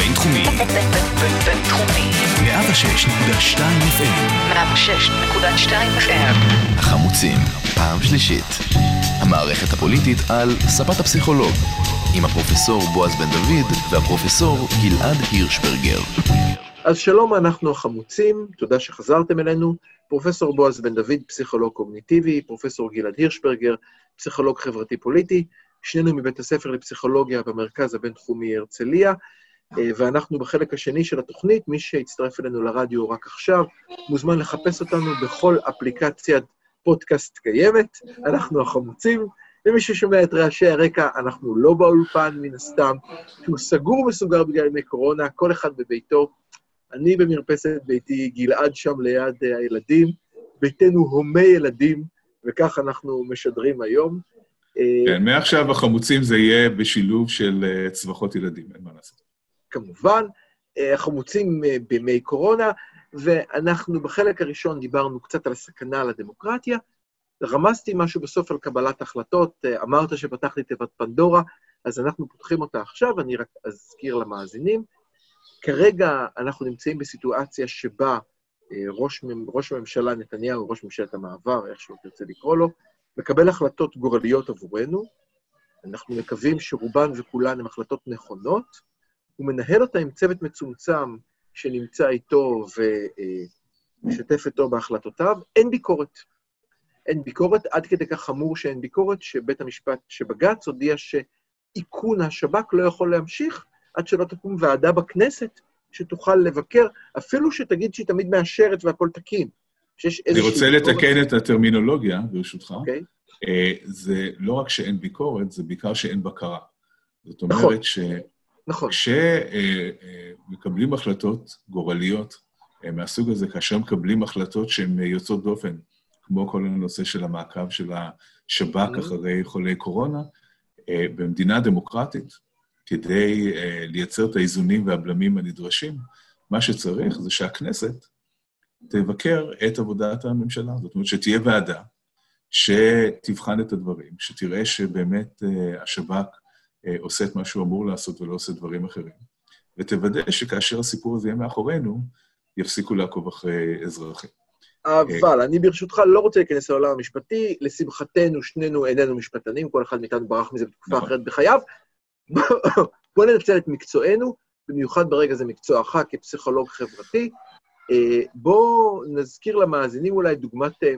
הבינתחומי. בינתחומי. 106.2 FM. 106.2 FM. החמוצים, פעם שלישית. המערכת הפוליטית על ספת הפסיכולוג. עם הפרופסור בועז בן דוד והפרופסור גלעד הירשברגר. אז שלום, אנחנו החמוצים, תודה שחזרתם אלינו. פרופסור בועז בן דוד, פסיכולוג קוגניטיבי, פרופסור גלעד הירשברגר, פסיכולוג חברתי-פוליטי, שנינו מבית הספר לפסיכולוגיה במרכז הבינתחומי הרצליה, ואנחנו בחלק השני של התוכנית, מי שהצטרף אלינו לרדיו רק עכשיו, מוזמן לחפש אותנו בכל אפליקציית פודקאסט קיימת, אנחנו החמוצים, ומי ששומע את רעשי הרקע, אנחנו לא באולפן מן הסתם, שהוא סגור ומסוגר בגלל ימי קורונה, כל אחד בביתו. אני במרפסת ביתי, גלעד שם ליד אה, הילדים, ביתנו הומי ילדים, וכך אנחנו משדרים היום. אה, כן, מעכשיו החמוצים זה יהיה בשילוב של אה, צווחות ילדים, אין מה לעשות. כמובן, אה, חמוצים אה, בימי קורונה, ואנחנו בחלק הראשון דיברנו קצת על הסכנה לדמוקרטיה. רמזתי משהו בסוף על קבלת החלטות, אה, אמרת שפתחתי תיבת פנדורה, אז אנחנו פותחים אותה עכשיו, אני רק אזכיר למאזינים. כרגע אנחנו נמצאים בסיטואציה שבה ראש, ראש הממשלה נתניהו, ראש ממשלת המעבר, איך שלא תרצה לקרוא לו, מקבל החלטות גורליות עבורנו. אנחנו מקווים שרובן וכולן הן החלטות נכונות, הוא מנהל אותה עם צוות מצומצם שנמצא איתו ומשתף איתו בהחלטותיו, אין ביקורת. אין ביקורת, עד כדי כך חמור שאין ביקורת, שבית המשפט, שבג"ץ הודיע שאיכון השב"כ לא יכול להמשיך עד שלא תקום ועדה בכנסת שתוכל לבקר, אפילו שתגיד שהיא תמיד מאשרת והכל תקין. אני רוצה לתקן ביקורת... את הטרמינולוגיה, ברשותך. אוקיי. Okay. זה לא רק שאין ביקורת, זה בעיקר שאין בקרה. זאת אומרת נכון. ש... נכון. כשמקבלים החלטות גורליות מהסוג הזה, כאשר מקבלים החלטות שהן יוצאות דופן, כמו כל הנושא של המעקב של השב"כ mm-hmm. אחרי חולי קורונה, אה, במדינה דמוקרטית, כדי אה, לייצר את האיזונים והבלמים הנדרשים, מה שצריך זה שהכנסת תבקר את עבודת הממשלה. זאת אומרת, שתהיה ועדה שתבחן את הדברים, שתראה שבאמת השב"כ אה, עושה את מה שהוא אמור לעשות ולא עושה דברים אחרים. ותוודא שכאשר הסיפור הזה יהיה מאחורינו, יפסיקו לעקוב אחרי אזרחים. אבל אני ברשותך לא רוצה להיכנס לעולם המשפטי, לשמחתנו שנינו איננו משפטנים, כל אחד מאיתנו ברח מזה בתקופה נכון. אחרת בחייו. בוא ננצל את מקצוענו, במיוחד ברגע זה מקצועך כפסיכולוג חברתי. אה, בוא נזכיר למאזינים אולי דוגמת אה,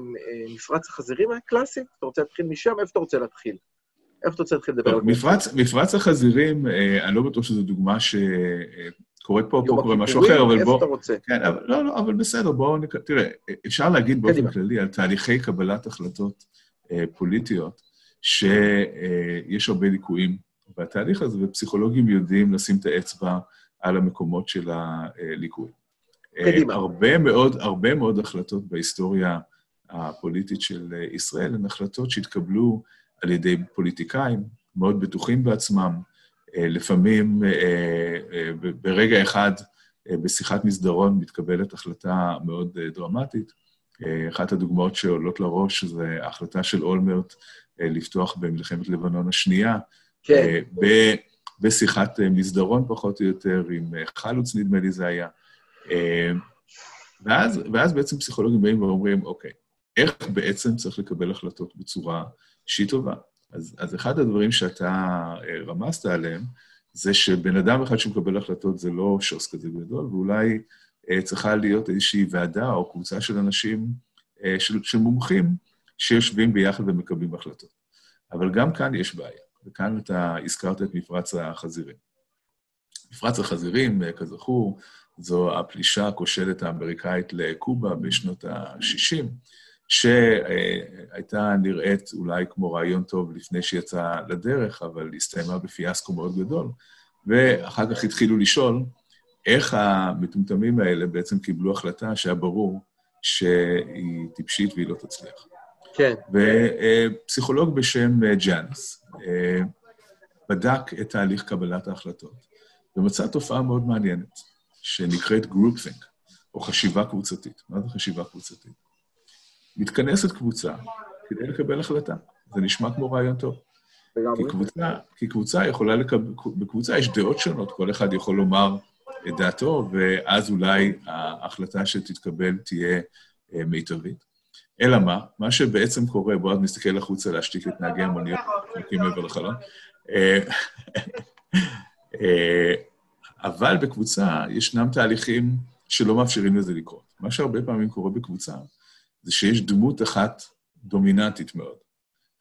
מפרץ החזירים הקלאסי. אתה רוצה להתחיל משם? איפה אתה רוצה להתחיל? איפה אתה רוצה להתחיל לדבר על זה? מפרץ החזירים, אה, אני לא בטוח שזו דוגמה שקורית פה, פה קורה משהו אחר, אבל בוא... איפה אתה רוצה? כן, אבל לא, לא, אבל בסדר, בואו נק... תראה, אפשר להגיד באופן כללי על תהליכי קבלת החלטות אה, פוליטיות, שיש הרבה ליקויים בתהליך הזה, ופסיכולוגים יודעים לשים את האצבע על המקומות של הליקויים. קדימה. הרבה מאוד, הרבה מאוד החלטות בהיסטוריה הפוליטית של ישראל הן החלטות שהתקבלו על ידי פוליטיקאים מאוד בטוחים בעצמם, אה, לפעמים אה, אה, ברגע אחד בשיחת מסדרון מתקבלת החלטה מאוד דרמטית. אחת הדוגמאות שעולות לראש זה ההחלטה של אולמרט לפתוח במלחמת לבנון השנייה. כן. בשיחת מסדרון, פחות או יותר, עם חלוץ, נדמה לי זה היה. ואז, ואז בעצם פסיכולוגים באים ואומרים, אוקיי, איך בעצם צריך לקבל החלטות בצורה שהיא טובה. אז, אז אחד הדברים שאתה אה, רמזת עליהם, זה שבן אדם אחד שמקבל החלטות זה לא שוס כזה גדול, ואולי אה, צריכה להיות איזושהי ועדה או קבוצה של אנשים, אה, של, של מומחים, שיושבים ביחד ומקבלים החלטות. אבל גם כאן יש בעיה, וכאן אתה הזכרת את מפרץ החזירים. מפרץ החזירים, אה, כזכור, זו הפלישה הכושלת האמריקאית לקובה בשנות ה-60, שהייתה נראית אולי כמו רעיון טוב לפני שיצא לדרך, אבל הסתיימה בפיאסקו מאוד גדול, ואחר כך התחילו לשאול איך המטומטמים האלה בעצם קיבלו החלטה שהיה ברור שהיא טיפשית והיא לא תצליח. כן. ופסיכולוג בשם ג'אנס בדק את תהליך קבלת ההחלטות, ומצא תופעה מאוד מעניינת, שנקראת groupthink, או חשיבה קבוצתית. מה זה חשיבה קבוצתית? מתכנסת קבוצה כדי לקבל החלטה. זה נשמע כמו רעיון טוב. כי קבוצה, כי קבוצה יכולה לקבל, בקבוצה יש דעות שונות, כל אחד יכול לומר את דעתו, ואז אולי ההחלטה שתתקבל תהיה אה, מיטבית. אלא מה? מה שבעצם קורה, בואו נסתכל החוצה להשתיק את נהגי המוניות, נקים מעבר לחלון. אה, אה, אבל בקבוצה ישנם תהליכים שלא מאפשרים לזה לקרות. מה שהרבה פעמים קורה בקבוצה, זה שיש דמות אחת דומיננטית מאוד,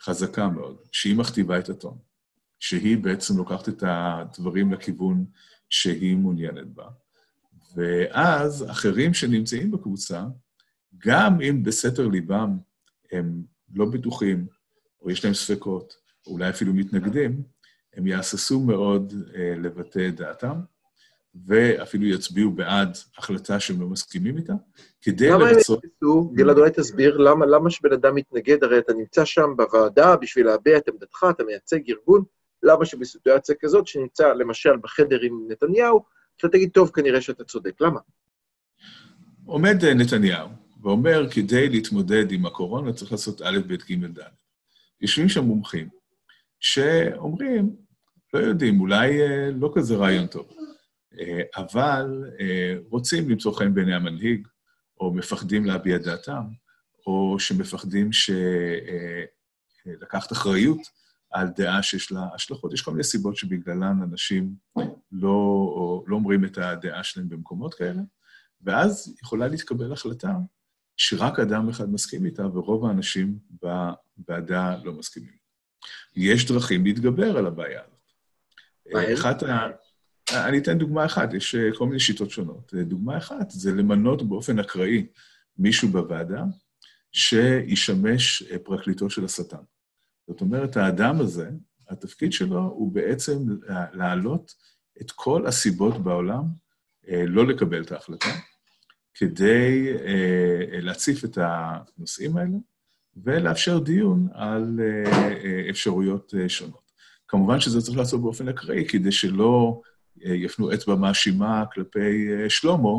חזקה מאוד, שהיא מכתיבה את הטון, שהיא בעצם לוקחת את הדברים לכיוון שהיא מעוניינת בה. ואז אחרים שנמצאים בקבוצה, גם אם בסתר ליבם הם לא בטוחים, או יש להם ספקות, או אולי אפילו מתנגדים, הם יהססו מאוד אה, לבטא את דעתם, ואפילו יצביעו בעד החלטה שהם לא מסכימים איתה, כדי למה לרצות... הם יתפסו? גלעד, אולי תסביר למה, למה שבן אדם מתנגד, הרי אתה נמצא שם בוועדה בשביל להביע את עמדתך, אתה מייצג ארגון, למה שבסיטואציה כזאת, שנמצא למשל בחדר עם נתניהו, אתה תגיד, טוב, כנראה שאתה צודק. למה? עומד אה, נתניהו ואומר, כדי להתמודד עם הקורונה צריך לעשות א', ב', ג', ד'. יושבים שם מומחים שאומרים, לא יודעים, אולי אה, לא כזה רעיון טוב, אבל אה, רוצים למצוא חן בעיני המנהיג, או מפחדים להביע דעתם, או שמפחדים. אה, לקחת אחריות על דעה שיש לה השלכות. יש כל מיני סיבות שבגללן אנשים לא, לא אומרים את הדעה שלהם במקומות כאלה, ואז יכולה להתקבל החלטה שרק אדם אחד מסכים איתה, ורוב האנשים בוועדה לא מסכימים. יש דרכים להתגבר על הבעיה הזאת. אחת ה... אני אתן דוגמה אחת, יש אה, כל מיני שיטות שונות. אה, דוגמה אחת זה למנות באופן אקראי מישהו בוועדה שישמש אה, פרקליטו של השטן. זאת אומרת, האדם הזה, התפקיד שלו הוא בעצם להעלות את כל הסיבות בעולם לא לקבל את ההחלטה, כדי להציף את הנושאים האלה ולאפשר דיון על אפשרויות שונות. כמובן שזה צריך לעשות באופן אקראי, כדי שלא יפנו אצבע מאשימה כלפי אה, שלמה,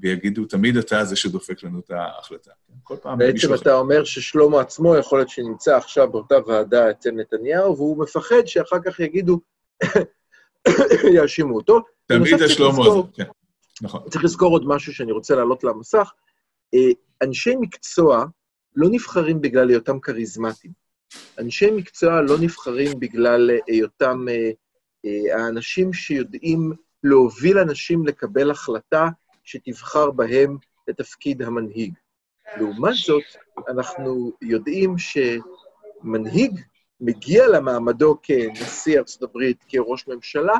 ויגידו, תמיד אתה זה שדופק לנו את ההחלטה. כן? כל פעם בעצם אתה אחר. אומר ששלמה עצמו יכול להיות שנמצא עכשיו באותה ועדה אצל נתניהו, והוא מפחד שאחר כך יגידו, יאשימו אותו. תמיד השלמה הזה, כן, נכון. צריך לזכור עוד משהו שאני רוצה להעלות למסך. אה, אנשי מקצוע לא נבחרים בגלל היותם כריזמטיים. אנשי מקצוע לא נבחרים בגלל אה, היותם אה, האנשים שיודעים להוביל אנשים לקבל החלטה שתבחר בהם לתפקיד המנהיג. לעומת זאת, אנחנו יודעים שמנהיג מגיע למעמדו כנשיא ארצות הברית, כראש ממשלה,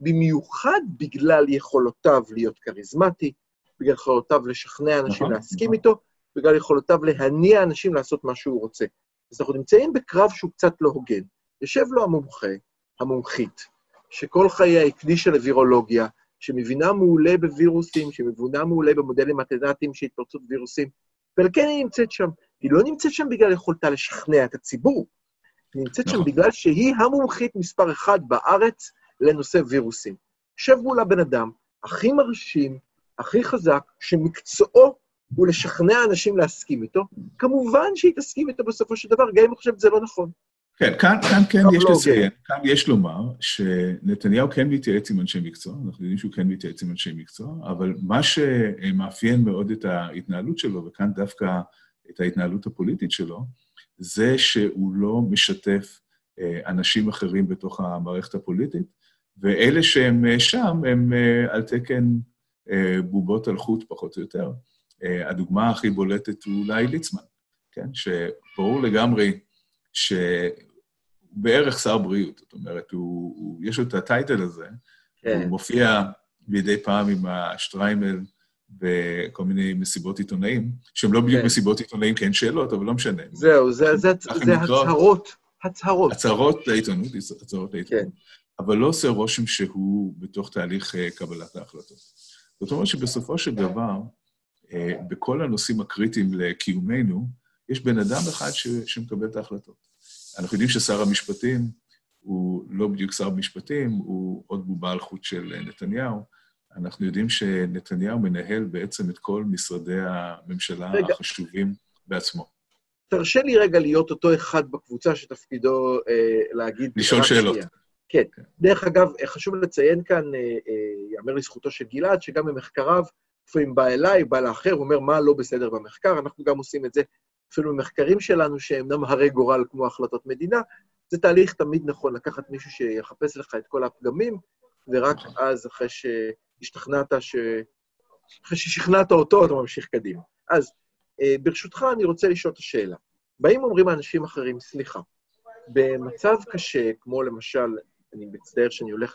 במיוחד בגלל יכולותיו להיות כריזמטי, בגלל יכולותיו לשכנע אנשים נכון, להסכים. איתו, בגלל יכולותיו להניע אנשים לעשות מה שהוא רוצה. אז אנחנו נמצאים בקרב שהוא קצת לא הוגן. יושב לו המומחה, המומחית, שכל חייה הקדישה לווירולוגיה, שמבינה מעולה בווירוסים, שמבינה מעולה במודלים מתמטיים של התפרצות וירוסים, ועל כן היא נמצאת שם. היא לא נמצאת שם בגלל יכולתה לשכנע את הציבור, היא נמצאת שם בגלל שהיא המומחית מספר אחת בארץ לנושא וירוסים. יושב מולה בן אדם הכי מרשים, הכי חזק, שמקצועו הוא לשכנע אנשים להסכים איתו, כמובן שהיא תסכים איתו בסופו של דבר, גם אם היא חושבת שזה לא נכון. כן, כאן, כאן כן יש לא לציין, כאן יש לומר שנתניהו כן מתייעץ עם אנשי מקצוע, אנחנו יודעים שהוא כן מתייעץ עם אנשי מקצוע, אבל מה שמאפיין מאוד את ההתנהלות שלו, וכאן דווקא את ההתנהלות הפוליטית שלו, זה שהוא לא משתף אה, אנשים אחרים בתוך המערכת הפוליטית, ואלה שהם אה, שם הם אה, על תקן בובות על חוט, פחות או יותר. הדוגמה הכי בולטת הוא אולי ליצמן, כן? שברור לגמרי שהוא בערך שר בריאות, זאת אומרת, הוא, הוא, יש לו את הטייטל הזה, כן. הוא מופיע מדי פעם עם השטריימל בכל מיני מסיבות עיתונאים, שהן לא בדיוק כן. מסיבות עיתונאים כי אין שאלות, אבל לא משנה. זהו, זה, זה, זה הצהרות, הצהרות. הצהרות לעיתונות, הצהרות לעיתונות. כן. אבל לא עושה רושם שהוא בתוך תהליך אה, קבלת ההחלטות. זאת אומרת שבסופו של דבר, אה, בכל הנושאים הקריטיים לקיומנו, יש בן אדם אחד ש, שמקבל את ההחלטות. אנחנו יודעים ששר המשפטים הוא לא בדיוק שר המשפטים, הוא עוד בובה על חוט של נתניהו. אנחנו יודעים שנתניהו מנהל בעצם את כל משרדי הממשלה רגע. החשובים בעצמו. תרשה לי רגע להיות אותו אחד בקבוצה שתפקידו אה, להגיד... לשאול שאלות. שנייה. כן. דרך אגב, חשוב לציין כאן, אה, אה, יאמר לזכותו של גלעד, שגם במחקריו, לפעמים בא אליי, בא לאחר, אומר מה לא בסדר במחקר, אנחנו גם עושים את זה אפילו במחקרים שלנו, שאינם הרי גורל כמו החלטות מדינה. זה תהליך תמיד נכון, לקחת מישהו שיחפש לך את כל הפגמים, ורק אז, אחרי שהשתכנעת, ש... אחרי ששכנעת אותו, אתה ממשיך קדימה. אז אה, ברשותך, אני רוצה לשאול את השאלה. באים אומרים האנשים אחרים, סליחה, במצב קשה, כמו למשל, אני מצטער שאני הולך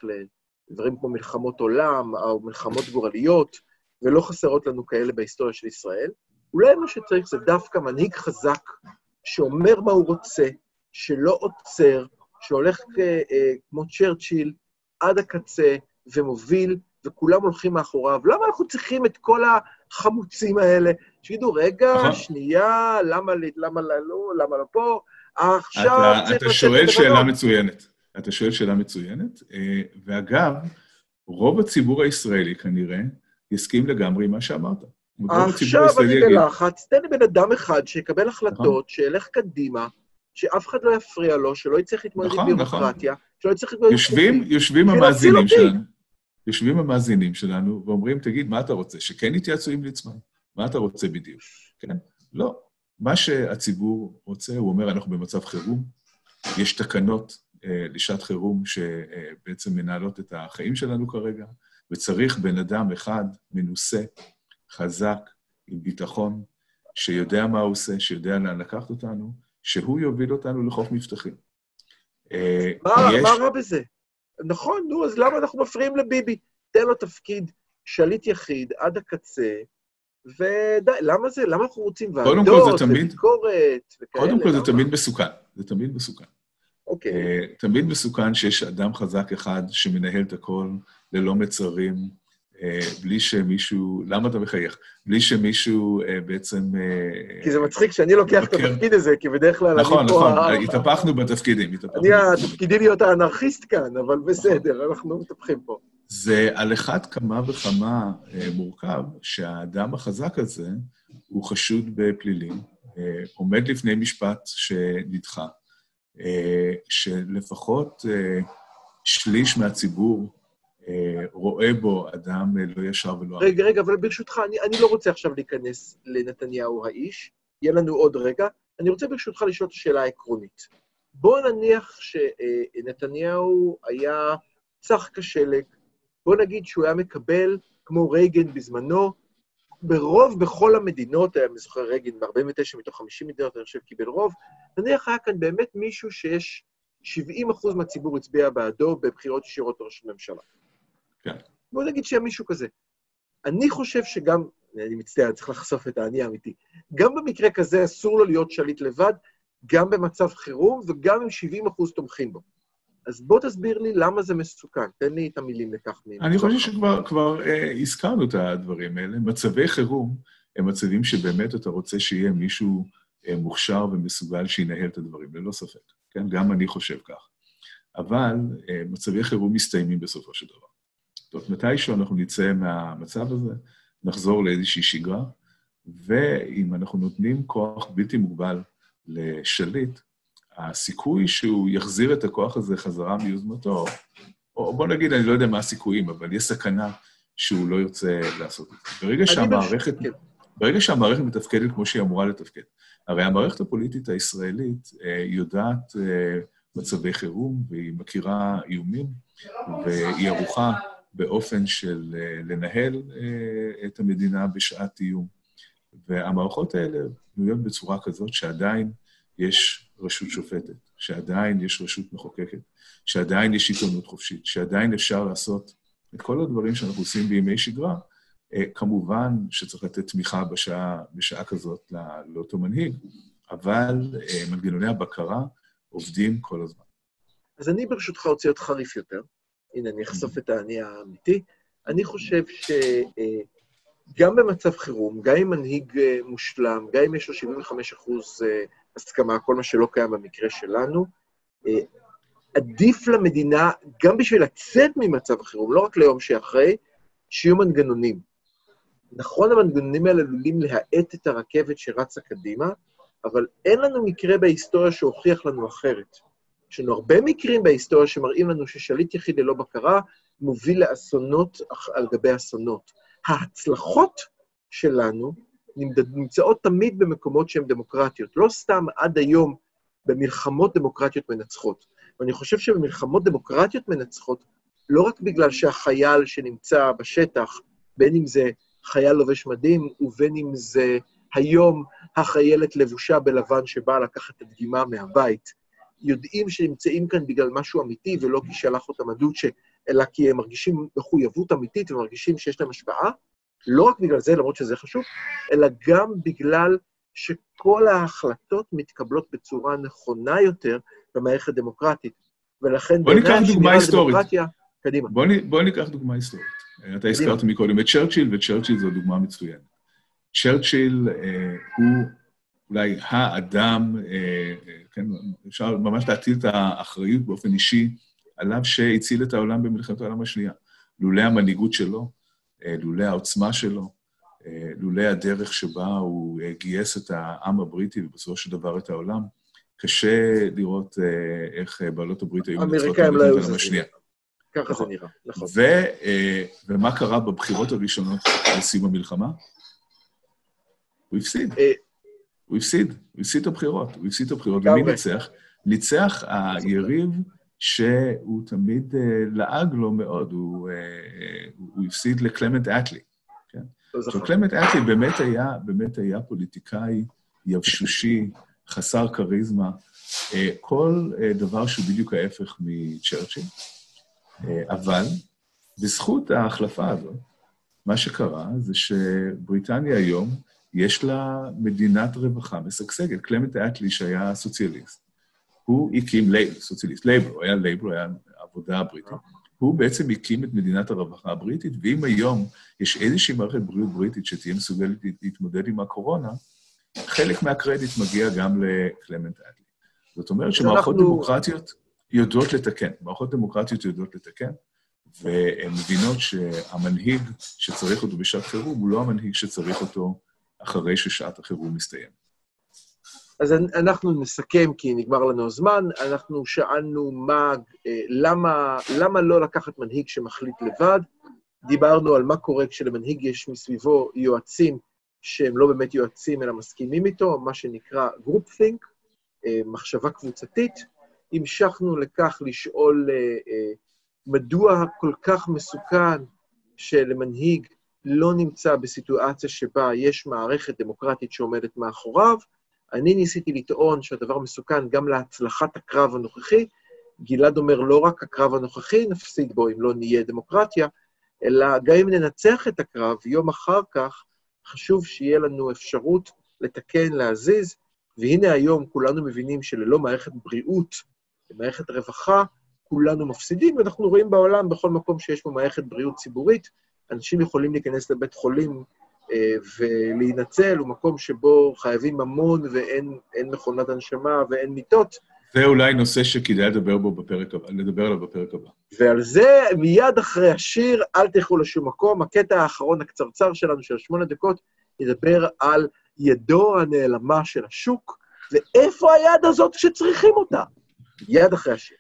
לדברים כמו מלחמות עולם, או מלחמות גורליות, ולא חסרות לנו כאלה בהיסטוריה של ישראל, אולי מה שצריך זה דווקא מנהיג חזק, שאומר מה הוא רוצה, שלא עוצר, שהולך אה, אה, כמו צ'רצ'יל עד הקצה ומוביל, וכולם הולכים מאחוריו. למה אנחנו צריכים את כל החמוצים האלה? שיגידו, רגע, נכון. שנייה, למה, למה לא, למה לא פה? עכשיו אתה, צריך אתה שואל שאלה מצוינת. אתה שואל שאלה מצוינת, אה, ואגב, רוב הציבור הישראלי כנראה יסכים לגמרי עם מה שאמרת. עכשיו אני בלחץ, תן לי בן אדם אחד שיקבל החלטות, נכון. שילך קדימה, שאף אחד לא יפריע לו, שלא יצטרך להתמודד עם נכון, נכון. ביורוקרטיה, שלא יצטרך להתמודד עם חוקים. יושבים המאזינים שלנו, יושבים המאזינים שלנו ואומרים, תגיד, מה אתה רוצה? שכן יתייעצו עם ליצמן? מה אתה רוצה בדיוק? כן? לא. מה שהציבור רוצה, הוא אומר, אנחנו במצב חירום, יש תקנות אה, לשעת חירום שבעצם מנהלות את החיים שלנו כרגע, וצריך בן אדם אחד מנוסה, חזק, עם ביטחון, שיודע מה הוא עושה, שיודע לאן לקחת אותנו, שהוא יוביל אותנו לחוף מבטחים. אה, מה, יש... מה רע בזה? נכון, נו, אז למה אנחנו מפריעים לביבי? תן לו תפקיד שליט יחיד עד הקצה, ודי, למה זה? למה אנחנו רוצים ועדות וביקורת וכאלה? קודם כל זה תמיד מסוכן, זה תמיד מסוכן. אוקיי. Uh, תמיד מסוכן שיש אדם חזק אחד שמנהל את הכל ללא מצרים, בלי שמישהו... למה אתה מחייך? בלי שמישהו uh, בעצם... Uh, כי זה מצחיק שאני לוקח את התפקיד הזה, כי בדרך כלל נכון, אני פה... נכון, נכון, התהפכנו בתפקידים. אני, התפקידי להיות האנרכיסט כאן, אבל בסדר, אנחנו מטפחים פה. זה על אחד כמה וכמה אה, מורכב שהאדם החזק הזה הוא חשוד בפלילים, אה, עומד לפני משפט שנדחה, אה, שלפחות שליש מהציבור רואה בו אדם לא ישר ולא... רגע, רגע, אבל ברשותך, אני, אני לא רוצה עכשיו להיכנס לנתניהו האיש, יהיה לנו עוד רגע. אני רוצה ברשותך לשאול את השאלה העקרונית. בוא נניח שנתניהו היה צח כשלג, בוא נגיד שהוא היה מקבל, כמו רייגן בזמנו, ברוב בכל המדינות, אני זוכר רייגן ב-49 מתוך 50 מדינות, אני חושב, קיבל רוב, נניח היה כאן באמת מישהו שיש 70 אחוז מהציבור הצביע בעדו בבחירות ישירות לראש הממשלה. כן. בוא נגיד שהיה מישהו כזה. אני חושב שגם, אני מצטער, צריך לחשוף את האני האמיתי, גם במקרה כזה אסור לו להיות שליט לבד, גם במצב חירום וגם אם 70 אחוז תומכים בו. אז בוא תסביר לי למה זה מסוכן. תן לי את המילים לכך. אני חושב שכבר כבר, אה, הזכרנו את הדברים האלה. מצבי חירום הם מצבים שבאמת אתה רוצה שיהיה מישהו אה, מוכשר ומסוגל שינהל את הדברים, ללא ספק. כן? גם אני חושב כך. אבל אה, מצבי חירום מסתיימים בסופו של דבר. זאת אומרת, מתישהו אנחנו נצא מהמצב הזה, נחזור לאיזושהי שגרה, ואם אנחנו נותנים כוח בלתי מוגבל לשליט, הסיכוי שהוא יחזיר את הכוח הזה חזרה מיוזמתו, או בוא נגיד, אני לא יודע מה הסיכויים, אבל יש סכנה שהוא לא ירצה לעשות את זה. ברגע שהמערכת. ברגע שהמערכת מתפקדת כמו שהיא אמורה לתפקד, הרי המערכת הפוליטית הישראלית אה, יודעת אה, מצבי חירום, והיא מכירה איומים, והיא ערוכה באופן של אה, לנהל את המדינה בשעת איום. והמערכות האלה בנויות בצורה כזאת שעדיין יש רשות שופטת, שעדיין יש רשות מחוקקת, שעדיין יש עיתונות חופשית, שעדיין אפשר לעשות את כל הדברים שאנחנו עושים בימי שגרה, אה, כמובן שצריך לתת תמיכה בשעה, בשעה כזאת לאותו מנהיג, אבל אה, מנגנוני הבקרה עובדים כל הזמן. אז אני ברשותך רוצה להיות חריף יותר. הנה, אני אחשוף את האני האמיתי. אני חושב שגם אה, במצב חירום, גם אם מנהיג מושלם, גם אם יש לו 75 אחוז הסכמה, כל מה שלא קיים במקרה שלנו. אה, עדיף למדינה, גם בשביל לצאת ממצב החירום, לא רק ליום שאחרי, שיהיו מנגנונים. נכון, המנגנונים האלה עלולים להאט את הרכבת שרצה קדימה, אבל אין לנו מקרה בהיסטוריה שהוכיח לנו אחרת. יש לנו הרבה מקרים בהיסטוריה שמראים לנו ששליט יחיד ללא בקרה מוביל לאסונות על גבי אסונות. ההצלחות שלנו נמצאות תמיד במקומות שהן דמוקרטיות. לא סתם עד היום במלחמות דמוקרטיות מנצחות. ואני חושב שבמלחמות דמוקרטיות מנצחות, לא רק בגלל שהחייל שנמצא בשטח, בין אם זה חייל לובש מדים ובין אם זה היום החיילת לבושה בלבן שבאה לקחת את הדגימה מהבית, יודעים שנמצאים כאן בגלל משהו אמיתי ולא כי שלח אותם הדוצ'ה, אלא כי הם מרגישים מחויבות אמיתית ומרגישים שיש להם השפעה, לא רק בגלל זה, למרות שזה חשוב, אלא גם בגלל שכל ההחלטות מתקבלות בצורה נכונה יותר במערכת דמוקרטית. ולכן, בוא ניקח דוגמה היסטורית. קדימה. בוא, בוא ניקח דוגמה היסטורית. אתה הזכרת מקודם את צ'רצ'יל, וצ'רצ'יל זו דוגמה מצוינת. צ'רצ'יל אה, הוא אולי האדם, אה, אה, כן, אפשר ממש להטיל את האחריות באופן אישי עליו שהציל את העולם במלחמת העולם השנייה. לולא המנהיגות שלו, אה, לולא העוצמה שלו, לולא הדרך שבה הוא גייס את העם הבריטי ובסופו של דבר את העולם, קשה לראות איך בעלות הברית היו מנצחות במלחמת לא העולם השנייה. ככה זה נראה, נכון. ומה קרה בבחירות הראשונות לסיום המלחמה? הוא הפסיד. הוא הפסיד, הוא הפסיד את הבחירות, הוא הפסיד את הבחירות. ומי ניצח? ניצח היריב שהוא תמיד לעג לו מאוד, הוא, הוא הפסיד לקלמנט אטלי. עכשיו, קלמנט אטלי באמת היה, באמת היה פוליטיקאי יבשושי, חסר כריזמה, אה, כל אה, דבר שהוא בדיוק ההפך מצ'רצ'יל, אה, אבל בזכות ההחלפה הזאת, מה שקרה זה שבריטניה היום, יש לה מדינת רווחה משגשגת. קלמנט אטלי, שהיה סוציאליסט, הוא הקים Labour, סוציאליסט, Labour, הוא היה Labour, הוא היה עבודה בריטית. הוא בעצם הקים את מדינת הרווחה הבריטית, ואם היום יש איזושהי מערכת בריאות בריטית שתהיה מסוגלת להתמודד עם הקורונה, חלק מהקרדיט מגיע גם לקלמנט אטלי. זאת אומרת שמערכות אנחנו... דמוקרטיות יודעות לתקן, מערכות דמוקרטיות יודעות לתקן, והן מבינות שהמנהיג שצריך אותו בשעת חירום הוא לא המנהיג שצריך אותו אחרי ששעת החירום מסתיימת. אז אנחנו נסכם, כי נגמר לנו הזמן. אנחנו שאלנו מה, אה, למה, למה לא לקחת מנהיג שמחליט לבד. דיברנו על מה קורה כשלמנהיג יש מסביבו יועצים שהם לא באמת יועצים, אלא מסכימים איתו, מה שנקרא group think, אה, מחשבה קבוצתית. המשכנו לכך לשאול אה, מדוע כל כך מסוכן שלמנהיג לא נמצא בסיטואציה שבה יש מערכת דמוקרטית שעומדת מאחוריו, אני ניסיתי לטעון שהדבר מסוכן גם להצלחת הקרב הנוכחי. גלעד אומר, לא רק הקרב הנוכחי נפסיד בו אם לא נהיה דמוקרטיה, אלא גם אם ננצח את הקרב, יום אחר כך חשוב שיהיה לנו אפשרות לתקן, להזיז, והנה היום כולנו מבינים שללא מערכת בריאות ומערכת רווחה, כולנו מפסידים, ואנחנו רואים בעולם, בכל מקום שיש בו מערכת בריאות ציבורית, אנשים יכולים להיכנס לבית חולים אה, ולהינצל הוא מקום שבו חייבים ממון ואין מכונת הנשמה ואין מיטות. זה אולי נושא שכדאי לדבר בו בפרק הבא, לדבר עליו בפרק הבא. ועל זה, מיד אחרי השיר, אל תלכו לשום מקום, הקטע האחרון הקצרצר שלנו, של שמונה דקות, ידבר על ידו הנעלמה של השוק, ואיפה היד הזאת כשצריכים אותה? מיד אחרי השיר.